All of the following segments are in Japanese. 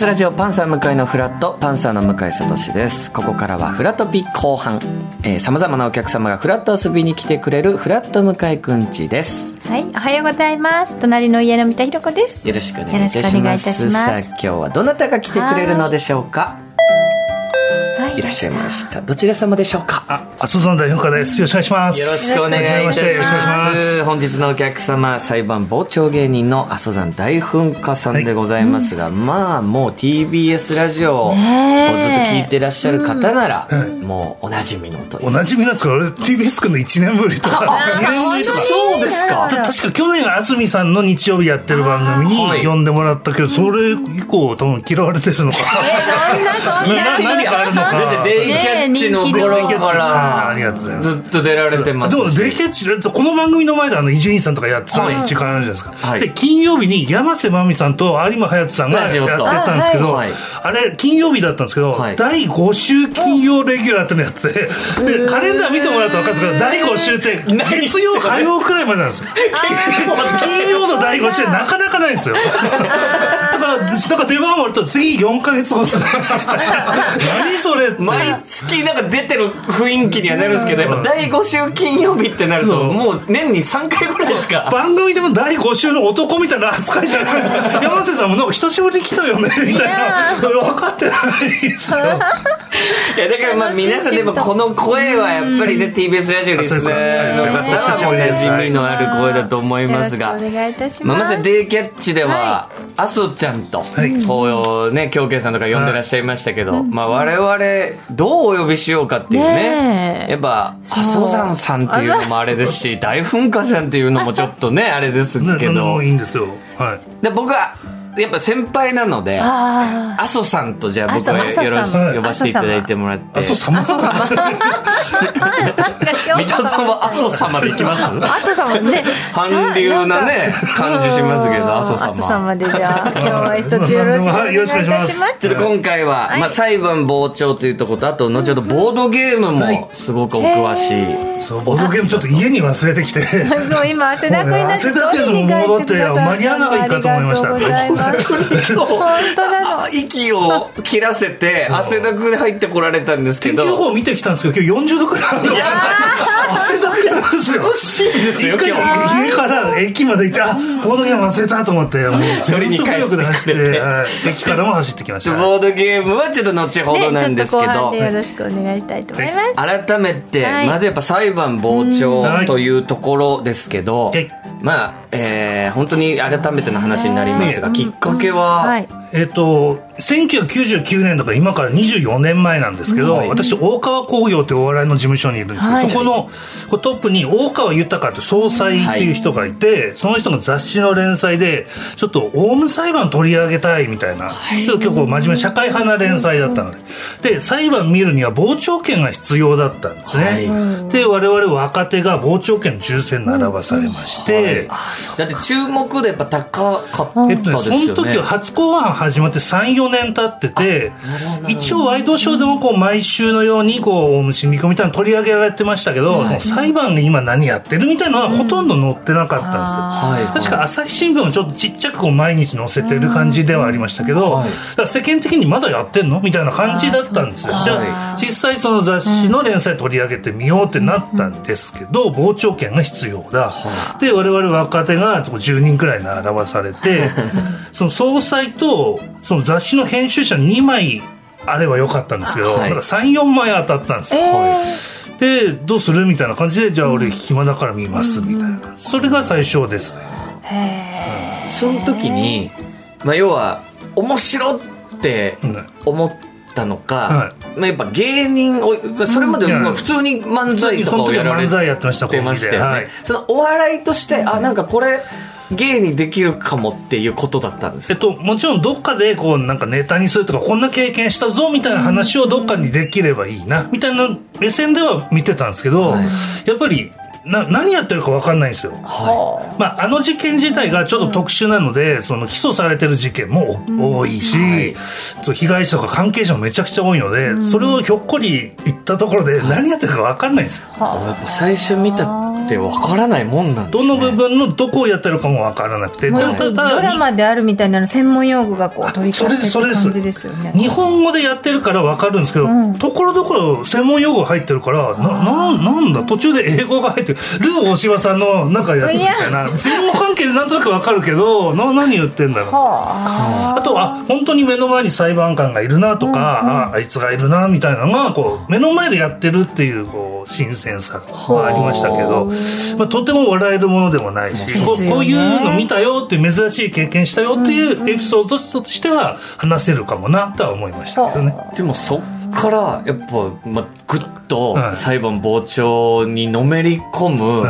TBS ラジオパンサー向井のフラットパンサーの向井聡です。ここからはフラトピ後半。さまざまなお客様がフラット遊びに来てくれるフラット向井くんちです。はいおはようございます。隣の家の三田寛子です。よろしくお願いいたします。さあ今日はどなたが来てくれるのでしょうか？いらっしゃいました。どちら様でしょうか？あ、阿蘇山大噴火です。よろしくお願いします。よろしくお願いいたします。本日のお客様裁判傍聴芸人の阿蘇山大噴火さんでございますが、はい、まあもう TBS ラジオをずっと聞いてらっしゃる方なら、もうおなじみのとおなじみなんですか？俺 TBS 君の1年ぶりとか2年ぶりとか。そうですか？確か去年安住さんの日曜日やってる番組に呼んでもらったけど、それ以降多分嫌われてるのかえそんなそんな。何かあるのかだってデイキャッチの頃からずっと出られてますでもデイキャッチこの番組の前であの伊集院さんとかやってた時間あるじゃないですか、はい、で金曜日に山瀬まみさんと有馬隼人さんがやってたんですけど、はい、あれ金曜日だったんですけど、はい、第5週金曜レギュラーってのやっててでカレンダー見てもらうと分かるんですけど第5週って月曜火曜くらいまでなんですよ。金曜の第5週なかなかないんですよ。だ からなんか出番終わると次4か月後です何それ毎月なんか出てる雰囲気にはなるんですけど、やっぱ第5週金曜日ってなると、もう年に3回ぐらいしか。番組でも第5週の男みたいな扱いじゃないですか。山瀬さんもなんか久しぶりに来たよね、みたいな。分かってないですよ。いや、だからまあ皆さんでもこの声はやっぱりね、TBS ラジオリスナーの方はおなじみのある声だと思いますが、お願いいたします。まあ、まずデイキャッチでは、あそちゃんと、こうね、狂犬さんとか呼んでらっしゃいましたけど、まあ我々、どうお呼びしようかっていうね。やっぱ、阿蘇山さんっていうのもあれですし、大噴火さんっていうのもちょっとね、あれですけど。いいんですよ。はい。で僕は、やっぱ先輩なので、阿蘇さんとじゃあ僕はよろしく呼ばせていただいてもらって。阿蘇様三田さんは阿蘇様でいきます？阿蘇様ね。韓流なね、感じしますけど、阿蘇様。阿蘇様でじゃあ、今日は一つよろしくお願いいたします。ちょっと今回は、まあ裁判傍聴というところと、あと後ほどボードゲームもすごくお詳しい。そう、ボードゲームちょっと家に忘れてきて。そう、今汗だくになって。汗だくですもん、戻って、間に合わなかったと思いました。本当なの。息を切らせて汗だくで入ってこられたんですけど。天気予報見てきたんですけど今日40度くらい汗だくなんですよ。しいですよ今日。家から駅まで行ってあボードゲーム忘れたと思ってもう全速力で走って 駅からも走ってきました。ボードゲームはちょっと後ほどなんですけど、よろしくお願いしたいと思います。改めて、まずやっぱ裁判傍聴というところですけど、まあえー、本当に改めての話になりますが、きっかけは、はい、えっ、と1999年だから今から24年前なんですけど、はい、私大川工業というお笑いの事務所にいるんですけど、はい、そこのトップに大川豊って総裁っていう人がいて、はい、その人の雑誌の連載でちょっとオウム裁判取り上げたいみたいな、ちょっと結構真面目社会派な連載だったので。で裁判見るには傍聴券が必要だったんですね、で我々若手が傍聴券の抽選並ばされまして、だって注目でやっぱ高かったですよね、えっとね、その時は初公判始まって34年経ってて一応ワイドショーでもこう毎週のようにこうオウム真理教みたいなの取り上げられてましたけど、はい、その裁判で今何やってるみたいなのはほとんど載ってなかったんですよ、はい、確か朝日新聞もちょっとちっちゃくこう毎日載せてる感じではありましたけど、はい、だから世間的にまだやってんのみたいな感じだったんですよ。じゃあ実際その雑誌の連載取り上げてみようってなったんですけど傍聴券が必要だ、で我々若手が10人くらい並ばされて その総裁とその雑誌の編集者2枚あればよかったんですけど、はい、なんか34枚当たったんですよ、えー、でどうするみたいな感じでじゃあ俺暇だから見ますみたいな、それが最初ですね。へえ、その時に、まあ、要は面白って思ったのか、はい、まあ、やっぱ芸人をそれまで普通に漫才とかをやられてましたよね、はい、そのお笑いとしてあなんかこれ芸にできるかもっていうことだったんです。えっと、もちろんどっかでこうなんかネタにするとかこんな経験したぞみたいな話をどっかにできればいいなみたいな目線では見てたんですけど、はい、やっぱりな何やってるか分かんないんですよ、はい。まあ、あの事件自体がちょっと特殊なので、うん、その起訴されてる事件も多いし、うんはい、そう被害者とか関係者もめちゃくちゃ多いので、うん、それをひょっこり言ったところで何やってるか分かんないんですよ、やっぱ最初見たって分からないもんなんです、ね、どの部分のどこをやってるかも分からなくて、ドラマであるみたいな専門用語がこう取り込まれてる感じですよね。日本語でやってるから分かるんですけど、ところどころ専門用語入ってるからなななんだ？途中で英語が入ってるルー大島さんのなんかやつみたいな。専門関係でなんとなく分かるけどな何言ってんだろう。あ。とは本当に目の前に裁判官がいるなとか、うんうん、ああいつがいるなみたいなのがこう目の前でやってるっていうこう新鮮さはあ。りましたけど、まあ、とても笑えるものでもないし、ね、こうこういうの見たよっていう珍しい経験したよっていうエピソードとしては話せるかもなとは思いましたけどね。でもそっからやっぱ、まあ、ぐっと裁判傍聴にのめり込む、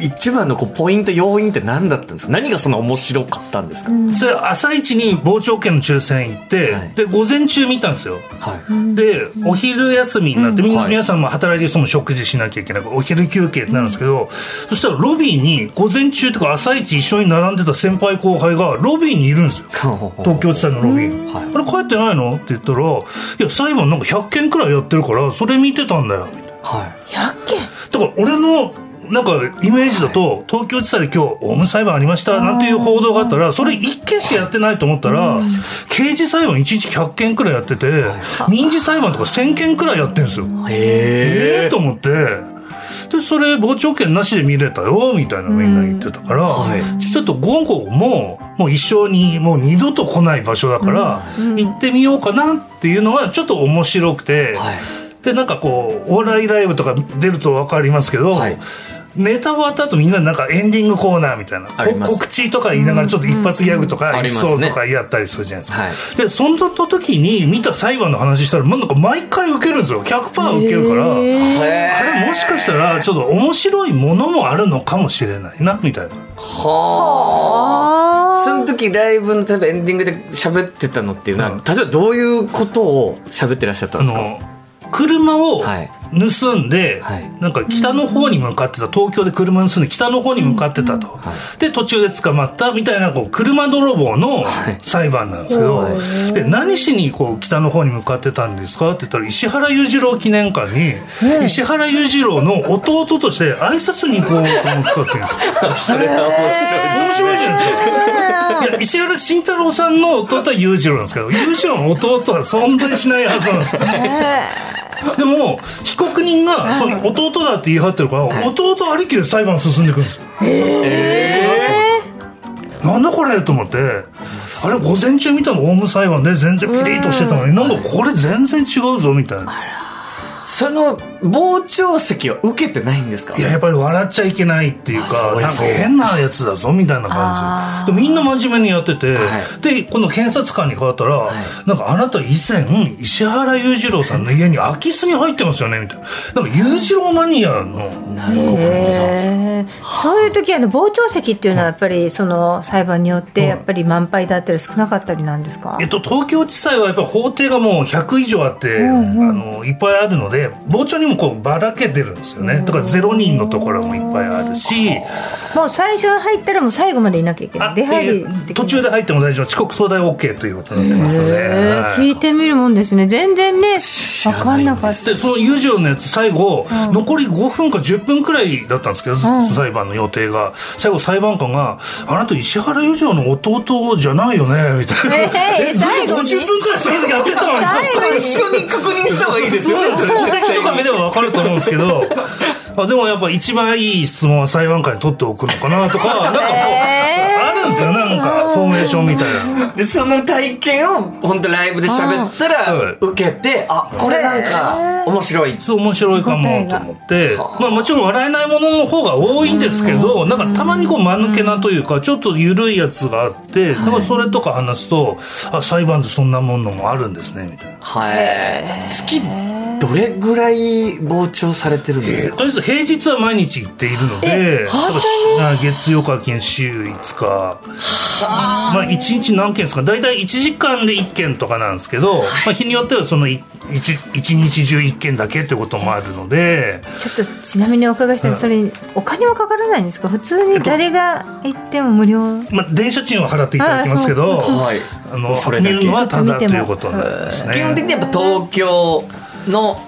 一番のこうポイント要因って何だったんですか？何がそんな面白かったんですか、うん、それ朝一に傍聴券の抽選行って、はい、で午前中見たんですよ、はい、でお昼休みになって、みんな皆さんも働いてる人も食事しなきゃいけないお昼休憩ってなるんですけど、そしたらロビーに午前中とか朝一一緒に並んでた先輩後輩がロビーにいるんですよ。東京地裁のロビーに、はい、あれ帰ってないの？って言ったらいや裁判なんか100件くらいやってるからそれ見てたんだよ。みたい。なはい、100件だから俺のなんかイメージだと、東京地裁で今日オウム裁判ありましたなんていう報道があったらそれ1件しかやってないと思ったら、刑事裁判1日100件くらいやってて、民事裁判とか1000件くらいやってるんですよ。へえと思って。でそれ傍聴券なしで見れたよみたいなみんな言ってたから、はい、ちょっと午後ももう一生にもう二度と来ない場所だから、行ってみようかなっていうのがちょっと面白くて。はいでなんかこうお笑いライブとか出ると分かりますけど、はい、ネタ終わった後みんななんかエンディングコーナーみたいな告知とか言いながらちょっと一発ギャグとかエピソードとかやったりするじゃないですか、はい、でその時に見た裁判の話したらなんか毎回受けるんですよ。100%受けるからあれもしかしたらちょっと面白いものもあるのかもしれないなみたいな。はあ。その時ライブの例えばエンディングで喋ってたのっていうのは、うん、例えばどういうことを喋ってらっしゃったんですか？車を盗んで、はい、なんか北の方に向かってた東京で車盗んで北の方に向かってたと、はい、で途中で捕まったみたいなこう車泥棒の裁判なんですけど、はい、で何しにこう北の方に向かってたんですか？って言ったら石原裕次郎記念館に石原裕次郎の弟として挨拶に行こうと思ってたって言うんですよ。それは面白い面白いじゃないですか。いや石原慎太郎さんの弟は裕次郎なんですけど裕次郎の弟は存在しないはずなんですよでも被告人がその弟だって言い張ってるから、弟ありきで裁判進んでいくんですよへえなんだこれと思って。あれ午前中見たのオウム裁判で全然ピリッとしてたのに、なんかこれ全然違うぞみたいな。その傍聴席は受けてないんですか？いややっぱり笑っちゃいけないっていうかなんか変なやつだぞみたいな感じ。でみんな真面目にやってて、はい、でこの検察官に変わったら、はい、なんかあなた以前石原裕次郎さんの家に空き巣に入ってますよねみたいな。なんか裕次郎マニアのなるほど。そういう時あの傍聴席っていうのはやっぱりその裁判によってやっぱり満杯だったり少なかったりなんですか、えっと、東京地裁はやっぱ法廷がもう100以上あって、うんうん、あのいっぱいあるので傍聴にもこうばらけてるんですよね。だから0人のところもいっぱいあるし。もう最初入ったらもう最後までいなきゃいけない。出入り途中で入っても大丈夫。遅刻相談 OK ということになってますので、聞い。てみるもんですね。全然ね分かんなかった。でその裕次郎のやつ最後、うん、残り5分か10分くらいだったんですけど、うん、裁判の予定が。最後裁判官が「あなた石原裕次郎の弟じゃないよね」みたいな「えー、最後50分くらいそれやってたのに。一緒に。確認した方がいいですよね戸籍とか見れば分かると思うんですけど あでもやっぱ一番いい質問は裁判官に取っておくのかなとかなんかこう、えー、あるんですよなんかフォーメーションみたいな。でその体験を本当ライブで喋ったら受けてあこれなんか面白い。そう面白いかもと思ってまあもちろん笑えないものの方が多いんですけどなんかたまにこう間抜けなというかちょっと緩いやつがあってだからそれとか話すとあ裁判でそんなものもあるんですねみたいな。はい。月どれぐらい傍聴されてるんですか、えー、とりあえず平日は毎日行っているので月曜から金週5日。まあ1日何件ですか？大体1時間で1件とかなんですけど、はい、まあ、日によってはその 1, 1日中1件だけってこともあるので。ちょっとちなみにお伺いしたい、うん、それお金はかからないんですか？普通に誰が行っても無料、まあ、電車賃は払っていただきますけどあの見るのはただということなんですね。基本的にやっぱ東京の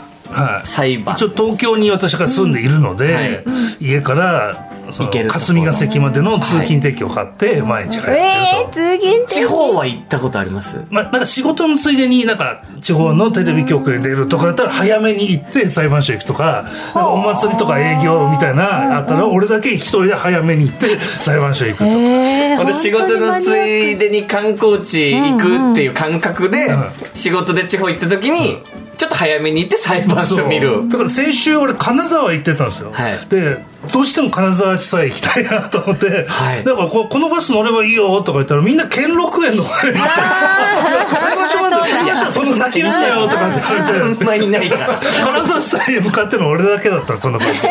裁判、一応東京に私が住んでいるので、家からその霞が関までの通勤定期を買って毎日帰ってると、えー、通勤地方は行ったことあります？まあ、なんか仕事のついでになんか地方のテレビ局に出るとかだったら早めに行って裁判所行くとかお祭りとか営業みたいなあったら俺だけ一人で早めに行って裁判所行くと、えー、で仕事のついでに観光地行くっていう感覚で仕事で地方行った時にちょっと早めに行って裁判所見る。だから先週俺金沢行ってたんですよ、はい。でどうしても金沢地裁行きたいなと思って、はい。だからここのバス乗ればいいよとか言ったらみんな兼六園の裁判所まで裁判所はその先なんだよとかって言われて。まいないから金沢地裁へ向かってるの俺だけだったのそのバス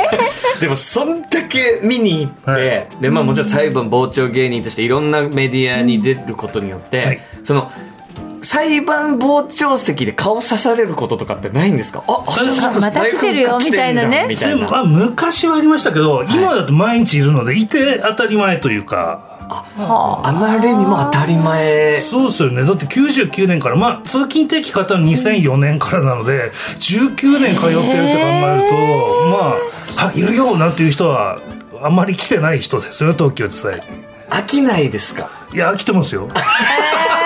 でもそんだけ見に行って、はい。でまあもちろん裁判傍聴芸人としていろんなメディアに出ることによって、はい。その裁判傍聴席で顔刺されることとかってないんですか？あああまた来てるよみたいなね。みたいな。でもまあ昔はありましたけど今だと毎日いるのでいて当たり前というか。あまりにも当たり前。そうですよね。だって99年からまあ通勤定期買ったの2004年からなので19年通ってるって考えるとまああいるよなんていう人はあんまり来てない人ですよね東京地裁。に飽きないですか？いや飽きてますよ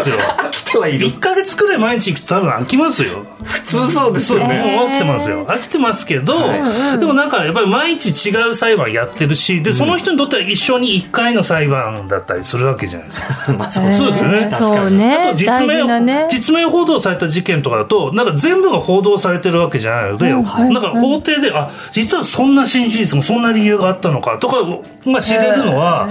ますよ。来てはいる。1か月くらい毎日行くと多分飽きますよ。普通そうですそうもうよね飽きてますよ。飽きてますけど、でもなんかやっぱり毎日違う裁判やってるしでその人にとっては一生に1回の裁判だったりするわけじゃないですか。まあそうそうですよね。そうね。あと実大名ね。実名報道された事件とかだとなんか全部が報道されてるわけじゃないので、なんか法廷であ実はそんな新事実もそんな理由があったのかとかが知れるのは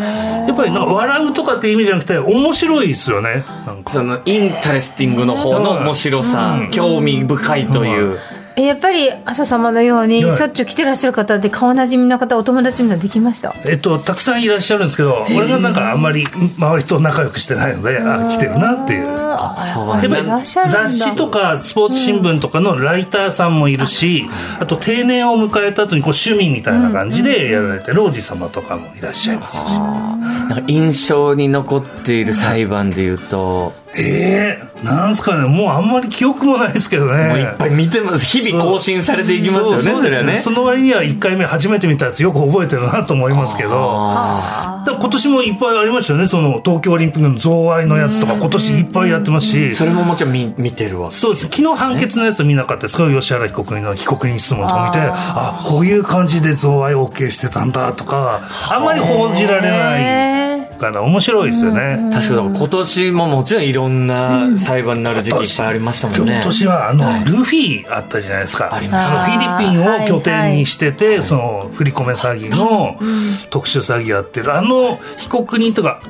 やっぱりなんか笑うとかって意味じゃなくて面白いですよね。なんか。その interesting の方の面白さ、興味深いという、えやっぱり阿曽山のようにはい。しょっちゅう来てらっしゃる方で顔なじみの方お友達みんなできました？えっと、たくさんいらっしゃるんですけど俺がなんかあんまり周りと仲良くしてないのであ来てるなっていう。そう雑誌とかスポーツ新聞とかのライターさんもいるし、あと定年を迎えた後にこう趣味みたいな感じでやられてるおじ様とかもいらっしゃいますし、なんか印象に残っている裁判でいうと、ええなんすかねもうあんまり記憶もないですけどね。もういっぱい見てます。日々更新されていきますよねそうそれはね。その割には1回目初めて見たやつよく覚えてるなと思いますけど。今年もいっぱいありましたよねその東京オリンピックの贈賄のやつとか今年いっぱいやってますし。ーそれももちろん見見てるわ。そうです昨日判決のやつ見なかったですけど吉原被告人の被告人質問とか見てあこういう感じで贈賄 OK してたんだとかあんまり報じられないかな面白いですよね。確かに今年ももちろんいろんな裁判になる時期いっぱいありましたもんね今年はあの、ルフィあったじゃないですかありましのフィリピンを拠点にしてて、その振り込め詐欺の特殊詐欺やってるあの被告人とか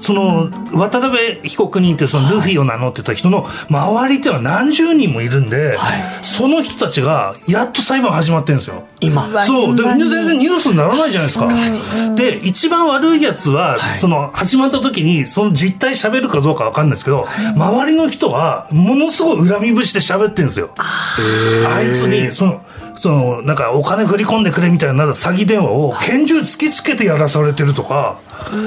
その渡辺被告人ってそのルフィを名乗ってた人の周りっていうのは何十人もいるんで、はい。その人たちがやっと裁判始まってるんですよ。今。わそう。で順番に。全然ニュースにならないじゃないですか。で一番悪いやつは、はい。その始まった時にその実態喋るかどうかわかんないですけど、周りの人はものすごい恨み節で喋ってるんですよ。あいつにそのそのなんかお金振り込んでくれみたいな詐欺電話を拳銃突きつけてやらされてるとか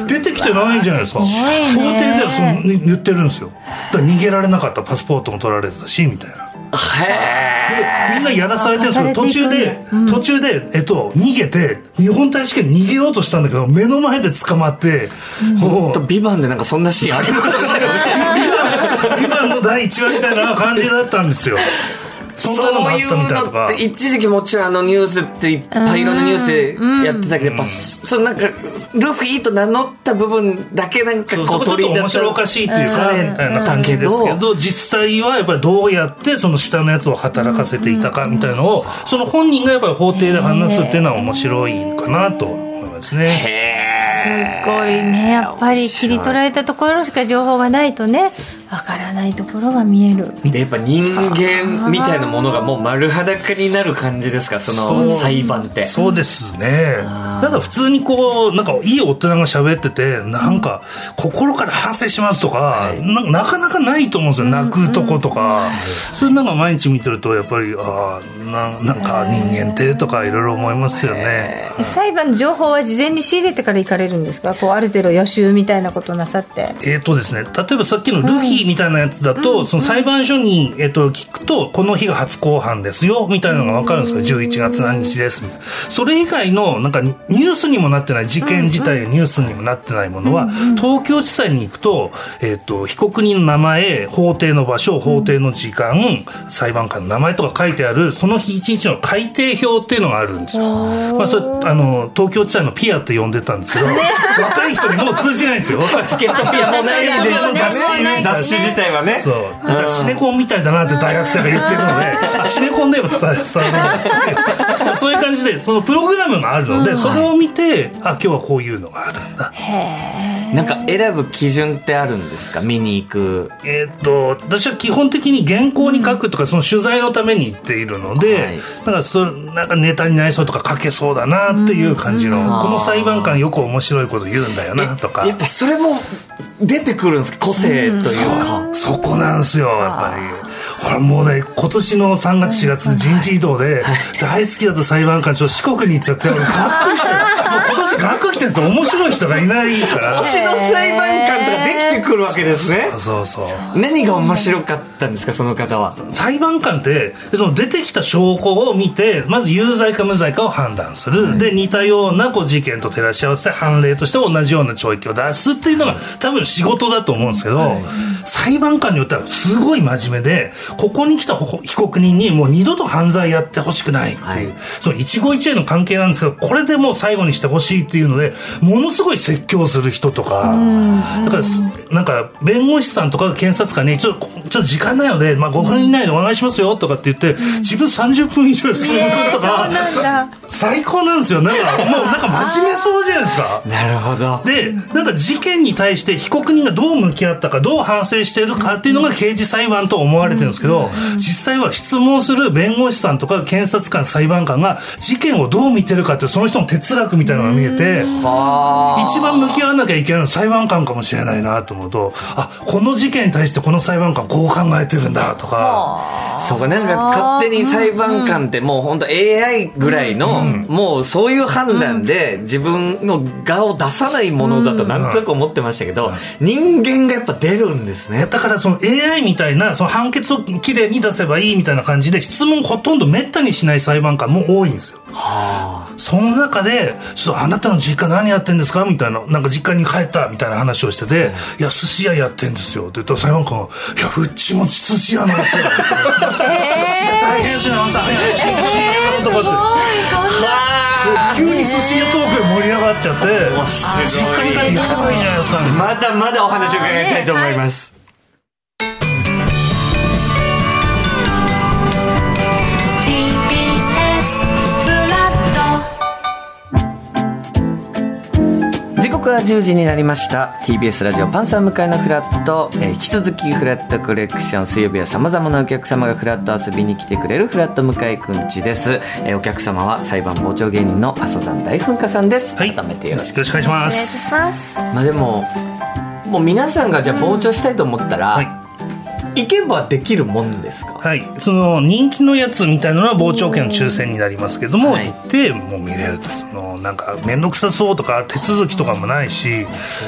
出てきてないじゃないですか。法廷ではその言ってるんですよ。だから逃げられなかったパスポートも取られてたしみたいな。へでみんなやらされてるんですけど途中で、途中で、えっと、逃げて日本大使館に逃げようとしたんだけど目の前で捕まって、もうえビバンでなんかそんなシーンありましたよね。今の第1話みたいな感じだったんですよそそういうのって一時期もちろんあのニュースっていっぱいいろんなニュースでやってたけど、やっぱそのなんかルフィと名乗った部分だけなんかそうそこちょっこう取り面白おかしいっていうか、みたいな感じですけど、実際はやっぱりどうやってその下のやつを働かせていたかみたいのを、その本人がやっぱり法廷で話すっていうのは面白いかなと思いますね。すごいね。やっぱり切り取られたところしか情報がないとねわからないところが見える。でやっぱ人間みたいなものがもう丸裸になる感じですか？その裁判って。そうですね。なんか普通にこう、なんかいい大人が喋ってて、なんか心から反省しますとか、ななかなかないと思うんですよ。泣くとことか。それなんか毎日見てると、やっぱり、ああ、ななんか人間ってとかいろいろ思いますよね。裁判の情報は事前に仕入れてから行かれるんですか？こうある程度予習みたいなことをなさって。えーとですね、例えばさっきのルフみたいなやつだと、その裁判所に、えっと、聞くと、この日が初公判ですよ、みたいなのがわかるんですよ。11月何日です、みたいな。それ以外の、なんか、ニュースにもなってない、事件自体がニュースにもなってないものは、東京地裁に行くと、えっと、被告人の名前、法廷の場所、法廷の時間、裁判官の名前とか書いてある、その日一日の改定表っていうのがあるんですよ。まあ、それ、あの、東京地裁のピアって呼んでたんですけど、若い人にもう通じないんですよ。チケットピアもないですもうない雑誌自体はね。そう。だからシネコンみたいだなって大学生が言ってるので、あシネコンでも伝わ伝わる。そういう感じで、そのプログラムがあるので、それを見て、あ、今日はこういうのがあるんだ。なんか選ぶ基準ってあるんですか？見に行く。えーっと、私は基本的に原稿に書くとか、その取材のために行っているので、はい。なんかそれ、なんかネタになりそうとか書けそうだなっていう感じの、この裁判官よく面白いこと言うんだよなとか。やっぱそれも出てくるんです個性というか、そこなんですよ、やっぱり。ほら、もうね、今年の3月4月人事異動で、大好きだった裁判官、ちょっと四国に行っちゃって、俺、がっくりしてる。もう今年がっくり来てるんですよ。面白い人がいないから。推しの裁判官とかできてくるわけですねそうそう。何が面白かったんですかその方は？裁判官ってその出てきた証拠を見てまず有罪か無罪かを判断する、で似たようなこう事件と照らし合わせて判例として同じような懲役を出すっていうのが多分仕事だと思うんですけど、裁判官によってはすごい真面目でここに来た被告人にもう二度と犯罪やってほしくないっていう、はい。その一期一会の関係なんですけどこれでもう最後にしてほしいっていうのでものすごい説教する人とか。だからすなんか弁護士さんとか検察官にちょっとちょっと時間ないので、まあ、5分以内でお願いしますよとかって言って自分30分以上質問するとか最高なんですよ。なんかもうなんか真面目そうじゃないですか。なるほど。でなんか事件に対して被告人がどう向き合ったかどう反省しているかっていうのが刑事裁判と思われてるんですけど実際は質問する弁護士さんとか検察官裁判官が事件をどう見てるかっていうその人の哲学みたいなのが見えて一番向き合わなきゃいけないのは裁判官かもしれないなと思うとあこの事件に対してこの裁判官こう考えてるんだとか。そうかなんか勝手に裁判官ってもう本当 AI ぐらいの、もうそういう判断で自分の側を出さないものだとなんとなく思ってましたけど、人間がやっぱ出るんですね。だからその AI みたいなその判決をきれいに出せばいいみたいな感じで質問ほとんどめったにしない裁判官も多いんですよ。その中で、ちょっとあなたの実家何やってんですか？みたいな、なんか実家に帰ったみたいな話をしてて、いや、寿司屋やってんですよ。って言ったら裁判官が、いや、うちも寿司屋なんですよ。大変ですね、朝早いし、寿司屋とかって。急に寿司屋トークで盛り上がっちゃって、実家に帰っていいじゃないですか。まだまだお話を伺いたいと思います、刻は10時になりました。TBS ラジオパンサー向かいのフラット、えー引き続きフラットコレクション水曜日はさまざまなお客様がフラット遊びに来てくれるフラット向井くんちです、えーお客様は裁判傍聴芸人の阿蘇山大噴火さんです、はい。改めてよろしくお願いしまお願いしす。ます。まあでももう皆さんがじゃあ傍聴したいと思ったら、はい行けばできるもんですか？はい、その人気のやつみたいなのは傍聴券の抽選になりますけども、はい。行ってもう見れると。そのなんか面倒くさそうとか手続きとかもないし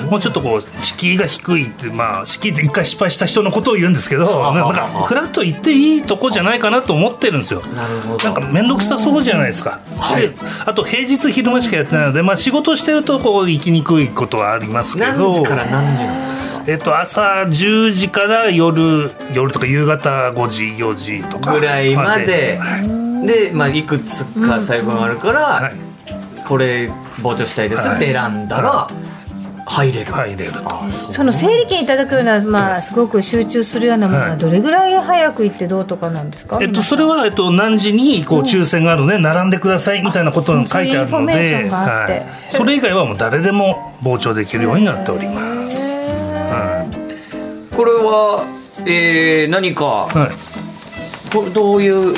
もうちょっとこう敷居が低いってまあ敷居って一回失敗した人のことを言うんですけどなんかフラッと行っていいとこじゃないかなと思ってるんですよ。なるほど。なんか面倒くさそうじゃないですか、はい。であと平日昼間しかやってないので、まあ、仕事してるとこう行きにくいことはありますけど。何時から何時なんですか？えっと、朝10時から夜夜とか夕方5時4時とかぐらいまで。はい。で、まあ、いくつか裁判あるから、はい。これ傍聴したいですって選んだら入れる、入れると。その整理券いただくような、まあ、すごく集中するようなものははい。どれぐらい早く行ってどうとかなんですか、えっと、それは、えっと、何時にこう抽選があるので並んでくださいみたいなことが書いてあるので、それ以外はもう誰でも傍聴できるようになっております。これは、えー何かはい。どどういう？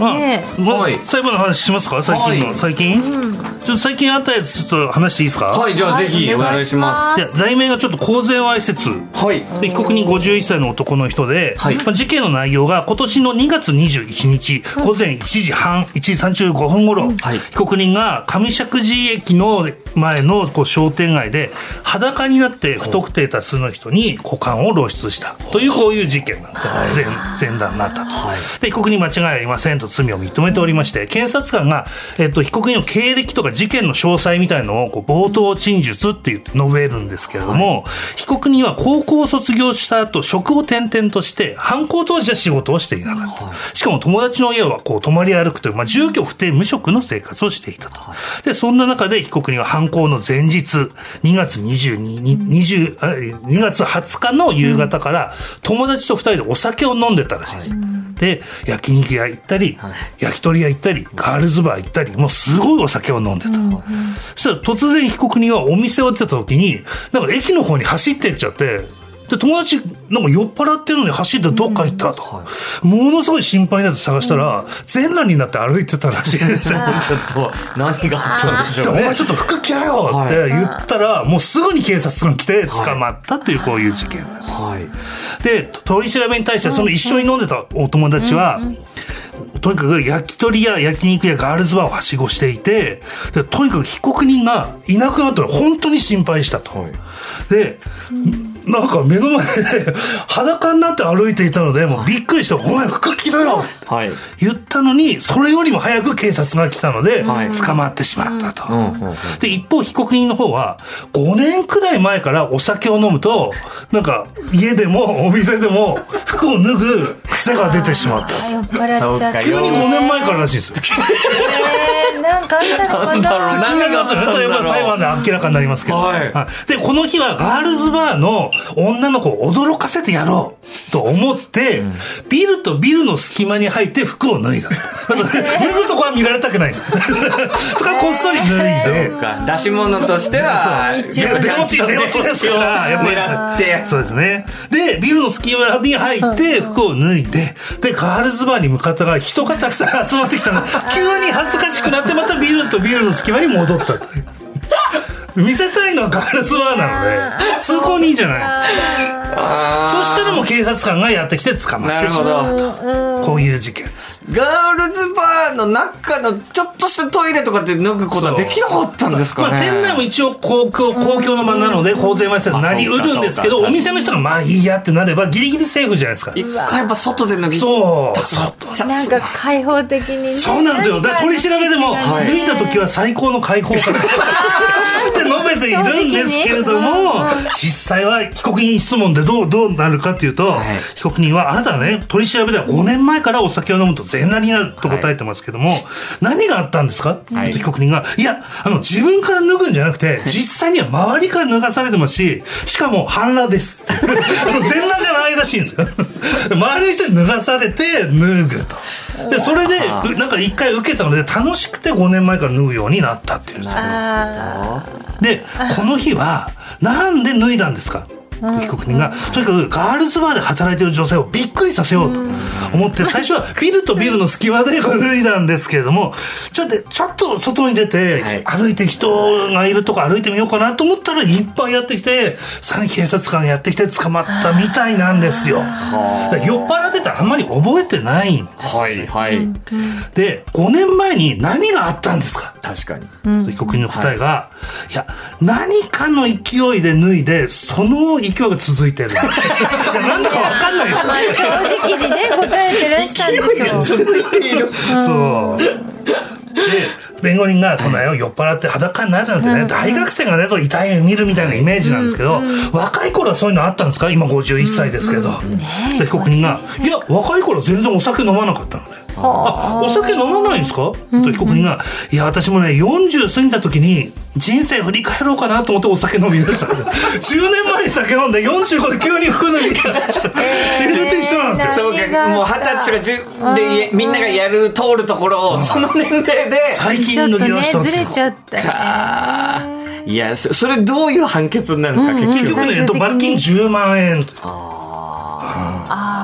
あねはい。裁判の話しますか？最近の、はい。最近、ちょっと最近？あったやつちょっと話していいですか？はいじゃあぜひお願いしまで罪名がちょっと公然わいせつ。すはい。で被告人51歳の男の人で、はい。まあ、事件の内容が今年の2月21日午前1時半1時35分頃、はい。被告人が上石神駅の前のこう商店街で裸になって不特定多数の人に股間を露出した。というこういう事件なんですよ、前前段になったと、はいで被告人間違いありませんと罪を認めておりまして検察官が、えっと、被告人の経歴とか事件の詳細みたいのをこう冒頭陳述って言って述べるんですけれども、被告人は高校を卒業した後職を転々として犯行当時は仕事をしていなかった、しかも友達の家はこう泊まり歩くという、まあ、住居不定無職の生活をしていたと、でそんな中で被告人は犯行の前日2月22に20あ2月20日の夕方から友達と2人でお酒を飲んでたらしいです、で焼肉屋行ったり、焼き鳥屋行ったりガールズバー行ったりもうすごいお酒を飲んでた、そしたら突然被告人はお店を出た時になんか駅の方に走ってっちゃってで友達なんか酔っ払ってるのに走ってどっか行ったと、ものすごい心配になって探したら、全裸になって歩いてたらしいんですよ。ちょっと何があったんでしょうね。前ちょっと服着ろよって言ったら、もうすぐに警察が来て捕まったっていうこういう事件なんです。はい。で、取り調べに対してその一緒に飲んでたお友達は、とにかく焼き鳥や焼肉やガールズバーをはしごしていて、でとにかく被告人がいなくなったら本当に心配したと。はい。で、なんか目の前で裸になって歩いていたので、もうびっくりして、お前服着ろよ。はい言ったのに、それよりも早く警察が来たので、はい捕まってしまったと。うんうんうんで、一方、被告人の方は、5年くらい前からお酒を飲むと、なんか、家でも、お店でも、服を脱ぐ癖が出てしまった。急に5年前かららしいですよ。えーなんかあったのかな？んだろうなな気になりますよね。それは裁判で明らかになりますけど。はいで、この日はガールズバーの女の子を驚かせてやろうと思って、ビルとビルの隙間に入って服を脱いだ。脱ぐとこは見られたくないです。そこはこっそり脱いで。か出し物としては出落ち、出落ちですから、やっぱり狙ってそうですね。で、ビルの隙間に入って、服を脱いで、で、ガールズバーに向かったら、人がたくさん集まってきたので、急に恥ずかしくなって、またビルとビルの隙間に戻ったという。見せたいのはガールズバーなので、通行人じゃないです。あそしたらもう警察官がやってきて捕まってしまう。ど。こういう事件。ガールズバーの中のちょっとしたトイレとかで脱ぐことはできなかったんですかね。まあ、店内も一応公共公共の場なので公然わいせつになりうるんですけどお店の人がまあいいやってなればギリギリセーフじゃないですか。一回やっぱ外で脱ぎそう。そう。なんか開放的にね。そうなんですよ。だから取り調べでもはい脱いだ時は最高の解放感って 述べているんですけれども実際は被告人質問でどうどうなるかっていうと、はい。被告人はあなたはね取り調べでは5年前からお酒を飲むと全裸になると答えてますけども、何があったんですか？って言うと被告人が、いや、あの、自分から脱ぐんじゃなくて、実際には周りから脱がされてますし、しかも半裸です。全裸じゃないらしいんですよ。周りの人に脱がされて脱ぐと。で、それで、うなんか一回受けたので、楽しくて5年前から脱ぐようになったっていうんですよ。で、この日は、なんで脱いだんですか？被告人が、とにかくガールズバーで働いてる女性をびっくりさせようと思って、最初はビルとビルの隙間で脱いだんですけれども、ちょっと、ちょっと外に出て、歩いて人がいるとこ歩いてみようかなと思ったら、いっぱいやってきて、さらに警察官がやってきて捕まったみたいなんですよ。酔っ払っててあんまり覚えてないんです。はいはい。で、5年前に何があったんですか？確かに。被告人の答えが、い、や、何かの勢いで脱いで、その勢いが続いてる。なんだかわかんないですよーまあ正直にね答えてらしたんでしょう続いているそう。で、弁護人が、そんなよ、酔っ払って裸になるなんてね、大学生がね、そう遺体を見るみたいなイメージなんですけど、若い頃はそういうのあったんですか？今51歳ですけど。で被告人が、いや、若い頃全然お酒飲まなかったのね。あ、お酒飲まないんですか？と被告人が、いや、私もね、40過ぎた時に、人生振り返ろうかなと思ってお酒飲み出した。10年前に酒飲んで45で急に服脱ぎ出した。っていうのと一緒なんですよ。そうかもう二十歳が10でみんながやる通るところをその年齢で最近脱ちょっとねぎ出したんですよずれ。ちゃったいやそそれどういう判決になるんですか？結局結局ね、えっと、罰金10万円。ああ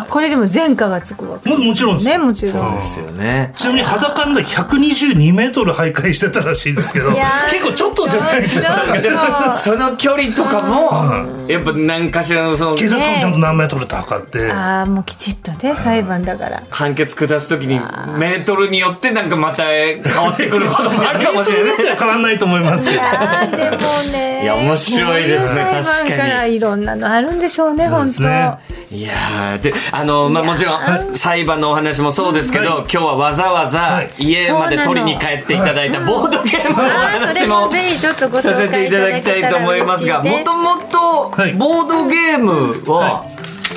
これでも前科がつくわけ。ももちろんです。ねもちろん。ですよね。ちなみに裸の122メートル徘徊してたらしいんですけど結構ちょっとじゃないですちょかっと。その距離とかもやっぱ何かしらのその警察もちゃんと何メートルって測って、ああもうきちっとね裁判だから。判決下すときにメートルによってなんかまた変わってくることもあるかもしれない 変わんないと思いますけど。でもねいや面白いですね確かに。からいろんなのあるんでしょうねそう本当。いやーであの、まあ、もちろん裁判のお話もそうですけど、はい。今日はわざわざはい。家まで取りに帰っていただいたボードゲームのお話もれもぜひちょっとごさせていただきたいと思いますがもともとはい。ボードゲームは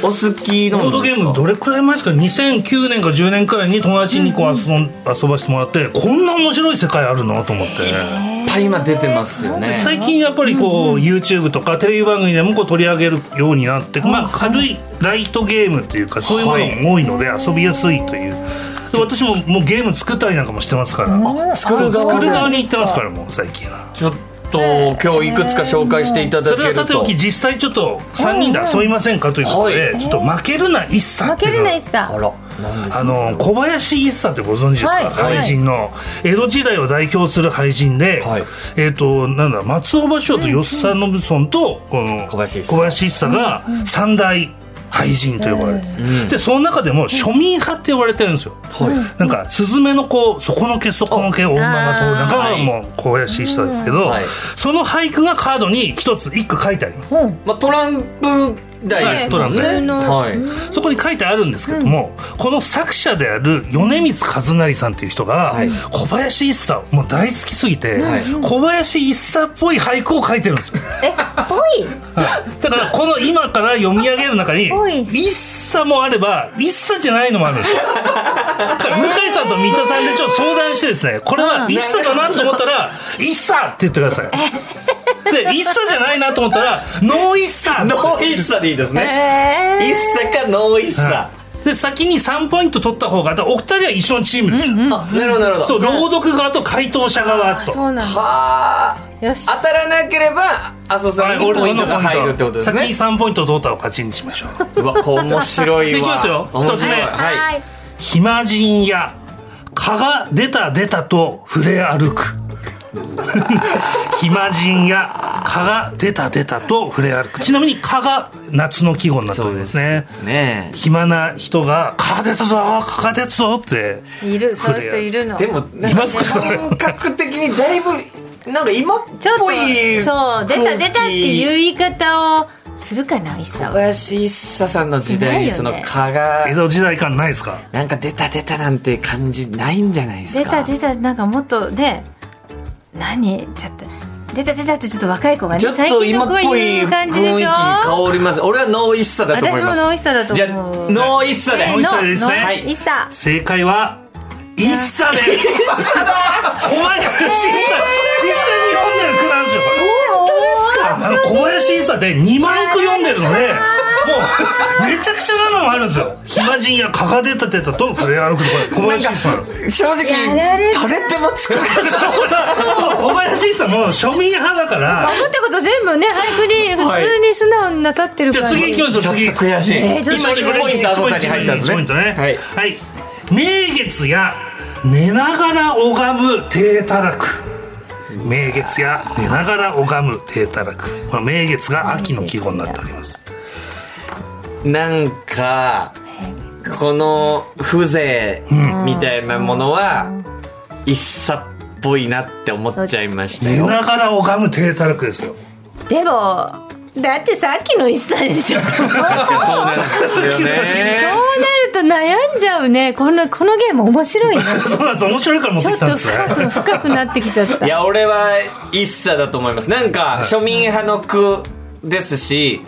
お好きなんボードゲームどれくらい前ですか？2009年か10年くらいに友達にこう遊ん遊ばせてもらってこんな面白い世界あるの？と思って。いっぱい今出てますよね。最近やっぱりこう YouTube とかテレビ番組でもこう取り上げるようになってまあ軽いライトゲームっていうかそういうものも多いので遊びやすいという。で私ももうゲーム作ったりなんかもしてますから。作る側作る側に行ってますからもう最近は。ちょっと今日いくつか紹介していただそれはけるとさておき実際ちょっと3人で遊びませんか？ということではちょっと負けるな一茶負けるな一さあらあの小林一茶ってご存知ですか、はい俳人の。江戸時代を代表する俳人で、はい。えっ、となんだ松尾芭蕉と吉田信尊とこの小林一茶。小林一茶が三大俳人と呼ばれてる、でその中でも庶民派って呼ばれてるんですよ、なんかスズメの子そこの毛そこの毛女が通る中がもう小林一茶ですけど、はい。その俳句がカードに一つ一句書いてあります、まあ、トランプ台ですもんね、はい。トランプ。はい。そこに書いてあるんですけども、この作者である米光和成さんっていう人が、はい。小林一茶もう大好きすぎて、はい。小林一茶っぽい俳句を書いてるんですよ、えぽい？はい。だからこの今から読み上げる中に 一茶もあれば一茶じゃないのもあるんですよ。だから向井さんと三田さんでちょっと相談してですねこれは一茶だなと思ったら一茶って言ってくださいで一茶じゃないなと思ったらノー一茶ノーイッサでいいですね。えイッサかノーイッサ。で先に3ポイント取った方がお二人は一緒のチームです。よ、あなるほどなるほど。そう朗読側と回答者側と。そうなんだ。はあ。よし。当たらなければ阿蘇さんにポイントが入るってことです先にね3ポイント取ったを勝ちにしましょう。うわこう面白いわ。できますよ。面白い。一つ目。はい。暇人や蚊が出た出たと触れ歩く 暇人や蚊が出た出たと触れ歩くちなみに蚊が夏の季語になっておりますね。ね。暇な人が「蚊が出たぞ蚊が出たぞ」っているそういう人いるの。えでもいますかそれ？感覚的にだいぶなんか今っちょっぽいとそう出た出たっていう言い方をするかな一茶小は林一茶さんの時代にその蚊が江戸時代感ないですか？なんか出た出たなんて感じないんじゃないですか？出た出たなんかもっとね何？ちょっと出た出たってちょっと若い子がねちょっと今っぽい雰囲気香ります。俺はノー一茶だと思います。私もノー一茶だと思う。じゃあノーイッサで。ノーイッサでですね。ノー一茶正解は一茶です。小林一茶実際に読んでる句なんですよこれあの小林一茶で2万句読んでるのでもうめちゃくちゃなのもあるんですよ。暇人や蚊が出た出たと触れ歩くとこれ小林一茶なん正直誰でも作る小林一茶も庶民派だから。思ったこと全部ね俳句に普通に素直になさってるじゃあから、次行きますよちょっと次。悔しい、えーちょっと今2ポイント阿蘇さんに入ったんです1ポイントね。ねはい。はい。名月や寝ながら拝む低たらく。名月や寝ながら拝む低たらく。この名月が秋の季語になっておりますなんかこの風情みたいなものは一茶っぽいなって思っちゃいましたよ。寝ながら拝む低たらくですよ。でもだってさっきの一茶でしょそうなるそうなんですよね。と悩んじゃうね。このこのゲーム面白いね。そうなんです。面白いから持っちょっとてきたんですね。深く深くなってきちゃった。いや俺は一茶だと思います。なんか庶民派の句ですし、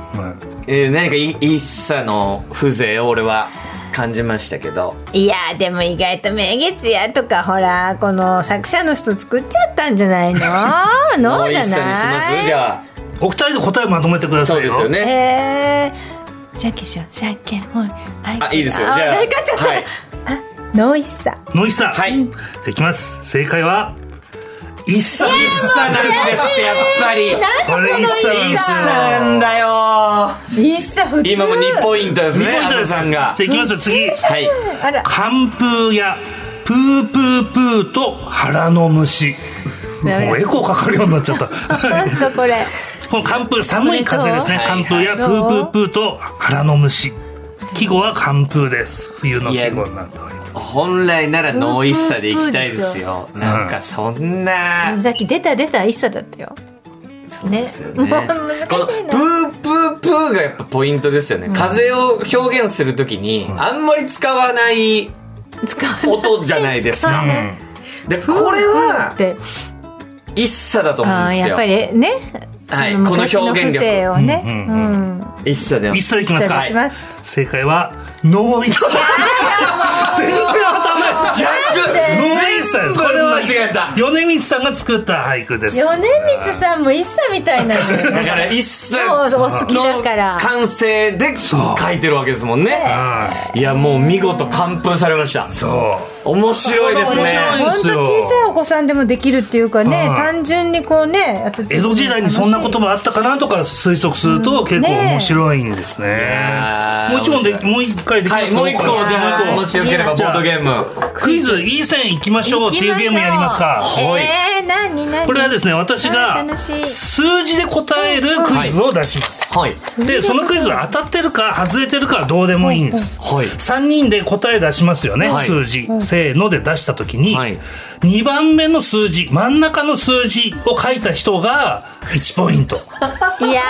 えー何かい一茶の風情を俺は感じましたけど。いやでも意外と「明月や」とかほらこの作者の人作っちゃったんじゃないの？もう一ノーじゃ茶にします？ない？じゃお二人で答えまとめてくだあさいよ。そうですよね。じゃんけんしようじゃんけんほいあいいですよ。じゃあ誰勝っちゃった、はい。あノーイッサ。野井さんはい。いきます。正解は一茶一茶なんですってやっぱりこれ一茶なんだよ。一茶普通今も2ポイントですね2ポイントです。が。じゃあいきますよ次。はい。寒風やプープープーと腹の虫。もうエコーかかるようになっちゃった。なんとこれ。この寒風寒い風ですね。寒風やプープープーと腹の虫。季語は寒風です。冬の季語になっております本来ならノー一茶でいきたいですよ。なんかそんな。さっき出た出た一茶だったよ。ね。ですよね。もう難しいな。このプープープーがやっぱポイントですよね。風を表現するときにあんまり使わない音じゃないです。かうんでこれは一茶だと思うんですよ。やっぱりねはい。この表現力。をね。うん。うん一茶で一茶でいきますか？だきます。正解はノーイッサ 全然当たんないです。逆。ノーイッサです。これは間違えた。米光さんが作った俳句です。米光さんも一茶みたいなのよ だから一茶。そうお好きだから。の完成で書いてるわけですもんね。いやもう見事完封されました。そう面白いですね。本当小さいお子さんでもできるっていうかねうん単純にこうね江戸時代にそんな言葉あったかなとか推測すると結構面白いんですね。やーもう一問でもう一回できますはいもう一個じゃあもしよければボードゲーム。クイズいい線いきましょうっていうゲームやりますか。はい。えー、何何これはですね私あが数字で答えるクイズを出します。はい。でそのクイズ当たってるか外れてるかはどうでもいいんです。はい。3人で答え出しますよね、はい。数字、せーので出した時に、はい。2番目の数字真ん中の数字を書いた人が1ポイント。いや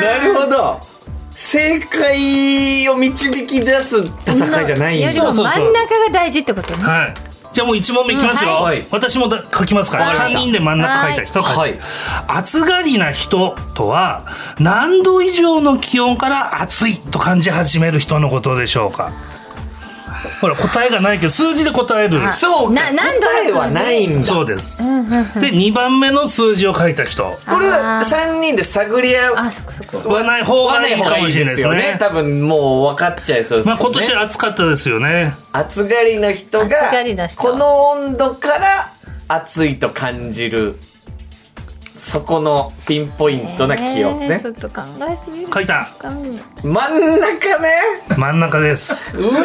なるほど。正解を導き出す戦いじゃないんだ。いやでも真ん中が大事ってことね。はいじゃあもう1問目いきますよ、うんはい。私もだ書きますから。3わかりました。人で真ん中書いた人勝ち、はい。暑がりな人とは何度以上の気温から暑いと感じ始める人のことでしょうか？ほら答えがないけど数字で答える。そうか。な何度答えはないんだ。そうですで2番目の数字を書いた人。これは3人で探り合あそこそこはない方わがないい方がいいいかもしれなですよいですねね。多分もう分かっちゃいそうですまあよね。今年暑かったですよね暑がりの人。がこの温度から暑いと感じるそこのピンポイントな気温ね。えーちょっと考えすぎる。書いた。うん真ん中ね。真ん中です。うわ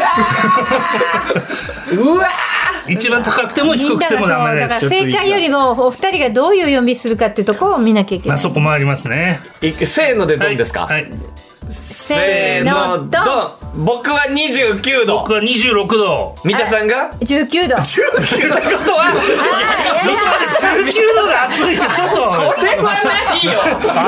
ー。うわ一番高くても低くてもダメだからです正解よりもお二人がどういう読みするかっていうところを見なきゃいけまあないそこもありますね。せーのでどうですか、はいはいせーのドン。僕は29度。僕は26度。三田さんが？19度。19ってことは？ちょっと待って19度で暑いってちょっと。それはないよ。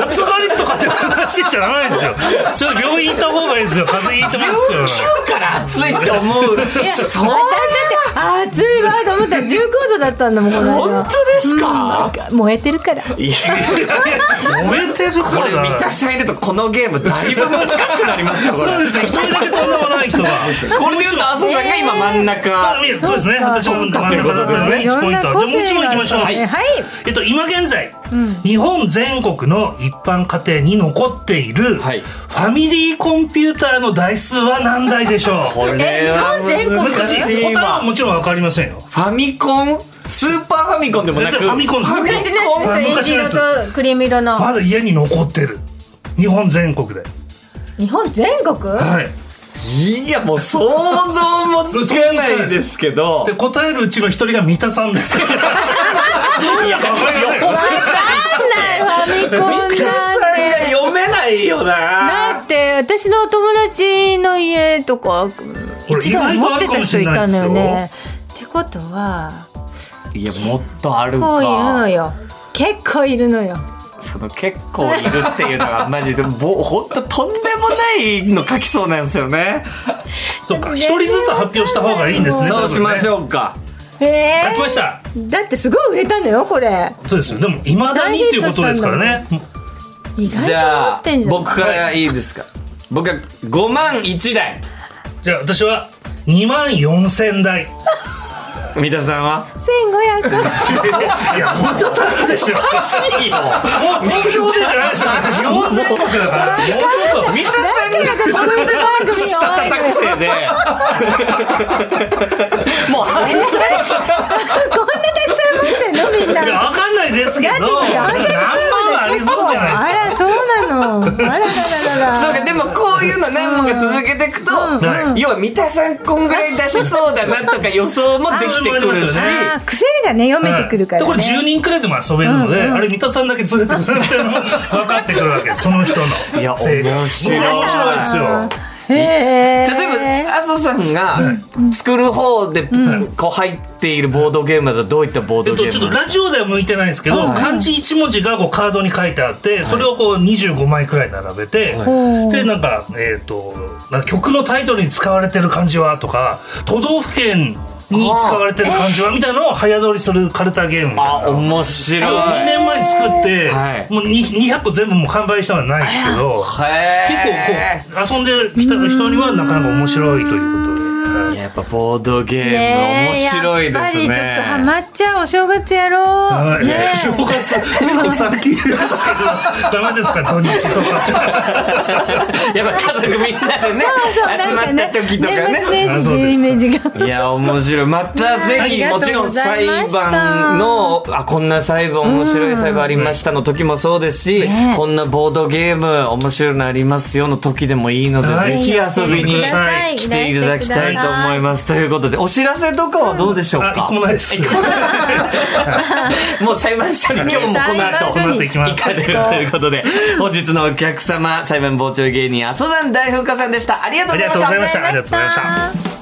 暑がりとかって話じゃないですよ。ちょっと病院行った方がいいですよ。風邪ひいてますよ19から暑いって思う。いやそう私だって暑いわと思った。ら19度だったんだもんこ本当ですか、うん燃えてるから。燃えてるこれから三田さんいるとこのゲームだいぶ難しくなりますよこれ。そうですね一人だけとんでもない人が。これで言うと麻生さんが今真ん中。そうそうですね。私も真ん中だったので1ポイントじゃあもう一問いきましょう。はい、はい、えっと、今現在、日本全国の一般家庭に残っている、はい。ファミリーコンピューターの台数は何台でしょう？これはえ日本全国？難しい答えはわもちろん分かりませんよ。ファミコン？スーパーファミコンでもなく？ファミコン昔のやつ色とクリーム色の。まだ家に残ってる。日本全国で日本全国？はい。いやもう想像もつかないですけど。で答えるうちの一人が三田さんです。いやわかんないファミコンなん三田さんがて読めないよな。だって私のお友達の家とか一度は持ってた人いたのよね。ってことはいやもっとある結構いるのかよ。結構いるのよその結構いるっていうのがマジでぼ本当とんでもないの書きそうなんですよね。そっか一人ずつ発表した方がいいんですねそうしましうょうか。え書きました。ー、だってすごい売れたのよこれ。そうですよ。でもいまだにっていうことですからね。意外と持じゃあ僕からいいですか？僕は5万1台。じゃあ私は2万4千台三田さんは？1500いやもうちょっとでしょいいよ。もう東京でじゃないですよ。日本全国だから。もうちょっと三田さんがとんでもなくしたたたくせいで。もうこんなたくってんのみんな。わかんないですけど。だって断捨離ブームで結構あらそうなの。あらららら。そうかでもこういうの何問か続けていくと、要は三田さんこんぐらい出しそうだなとか予想もできてくるし、癖がね読めてくるからね。これ十人くらいでも遊べるので、あれ三田さんだけ続けてくれて分かってくるわけその人の。いや面白い。面白いですよ。例えば麻生さんが作る方でこう入っているボードゲームだとどういったボーえっと、ドゲームちょっとラジオでは向いてないんですけど、漢字1文字がこうカードに書いてあって、それをこう25枚くらい並べて、で、なんか、えっ、と、なんか曲のタイトルに使われてる漢字はとか、都道府県に使われてる漢字はみたいなのを早取りするカルタゲームみたいな。あ面白い。2年前に作って、はい。もうに200個全部もう完売したのはないですけど、へ結構こう、遊んできた人にはなかなか面白いということやっぱボードゲーム面白いですね。やっぱりちょっとハマっちゃうお正月やろう、はいねえ。正月、結構さっきですけど、ダメですか、土日とか。やっぱ家族みんなでねそう集まった時とかね。年末年イメージが。いや面白い。またぜひもちろん裁判のあこんな裁判面白い裁判ありましたの時もそうですし、ねこんなボードゲーム面白いのありますよの時でもいいので、はい。ぜひ遊びに来てい。ただきたいと思います。ということでお知らせとかはどうでしょうか？個もないです。もう裁判所に今日もこの後、行きます行かれるということで本日のお客様裁判傍聴芸人阿蘇山大風花さんでした。ありがとうございました。ありがとうございました。ありがとうございました